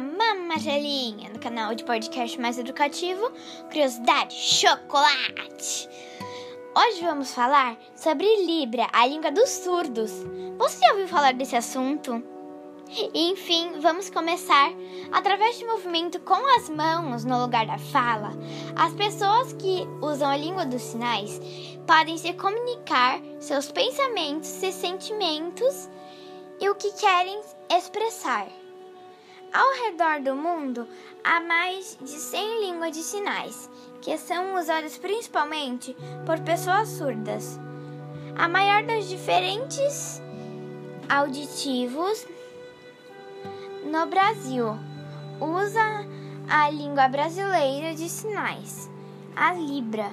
Marcelinha, no canal de podcast mais educativo Curiosidade Chocolate. Hoje vamos falar sobre Libra, a língua dos surdos. Você já ouviu falar desse assunto? Enfim, vamos começar. Através de movimento com as mãos no lugar da fala, as pessoas que usam a língua dos sinais podem se comunicar seus pensamentos e sentimentos e o que querem expressar. Ao redor do mundo, há mais de 100 línguas de sinais, que são usadas principalmente por pessoas surdas. A maior das diferentes auditivos no Brasil usa a língua brasileira de sinais, a Libra.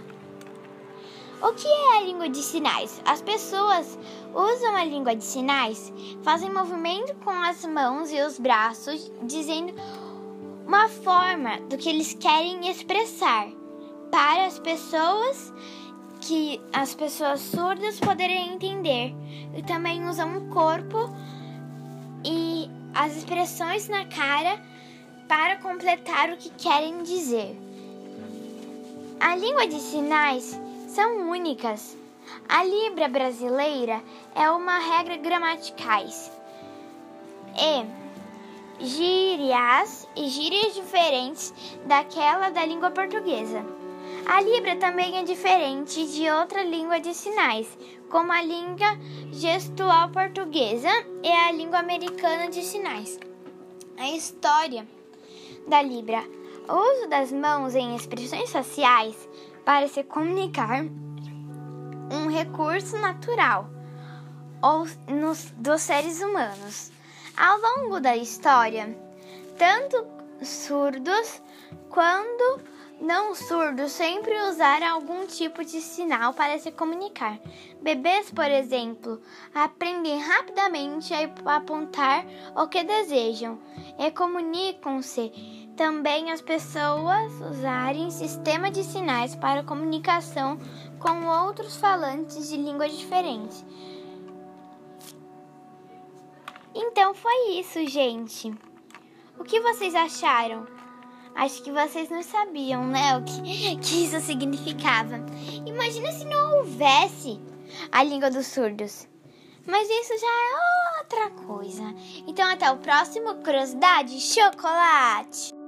O que é a língua de sinais? As pessoas usam a língua de sinais, fazem movimento com as mãos e os braços, dizendo uma forma do que eles querem expressar para as pessoas que as pessoas surdas poderem entender. E também usam o corpo e as expressões na cara para completar o que querem dizer. A língua de sinais são únicas. A Libra brasileira é uma regra gramaticais. E gírias e gírias diferentes daquela da língua portuguesa. A Libra também é diferente de outra língua de sinais, como a língua gestual portuguesa e a língua americana de sinais. A história da Libra. O uso das mãos em expressões faciais para se comunicar um recurso natural ou nos, dos seres humanos. Ao longo da história, tanto surdos quanto não surdos sempre usaram algum tipo de sinal para se comunicar. Bebês, por exemplo, aprendem rapidamente a apontar o que desejam e comunicam-se também as pessoas usarem sistema de sinais para comunicação com outros falantes de línguas diferentes. Então foi isso, gente. O que vocês acharam? Acho que vocês não sabiam, né, o que, que isso significava. Imagina se não houvesse a língua dos surdos. Mas isso já é outra coisa. Então até o próximo Curiosidade Chocolate!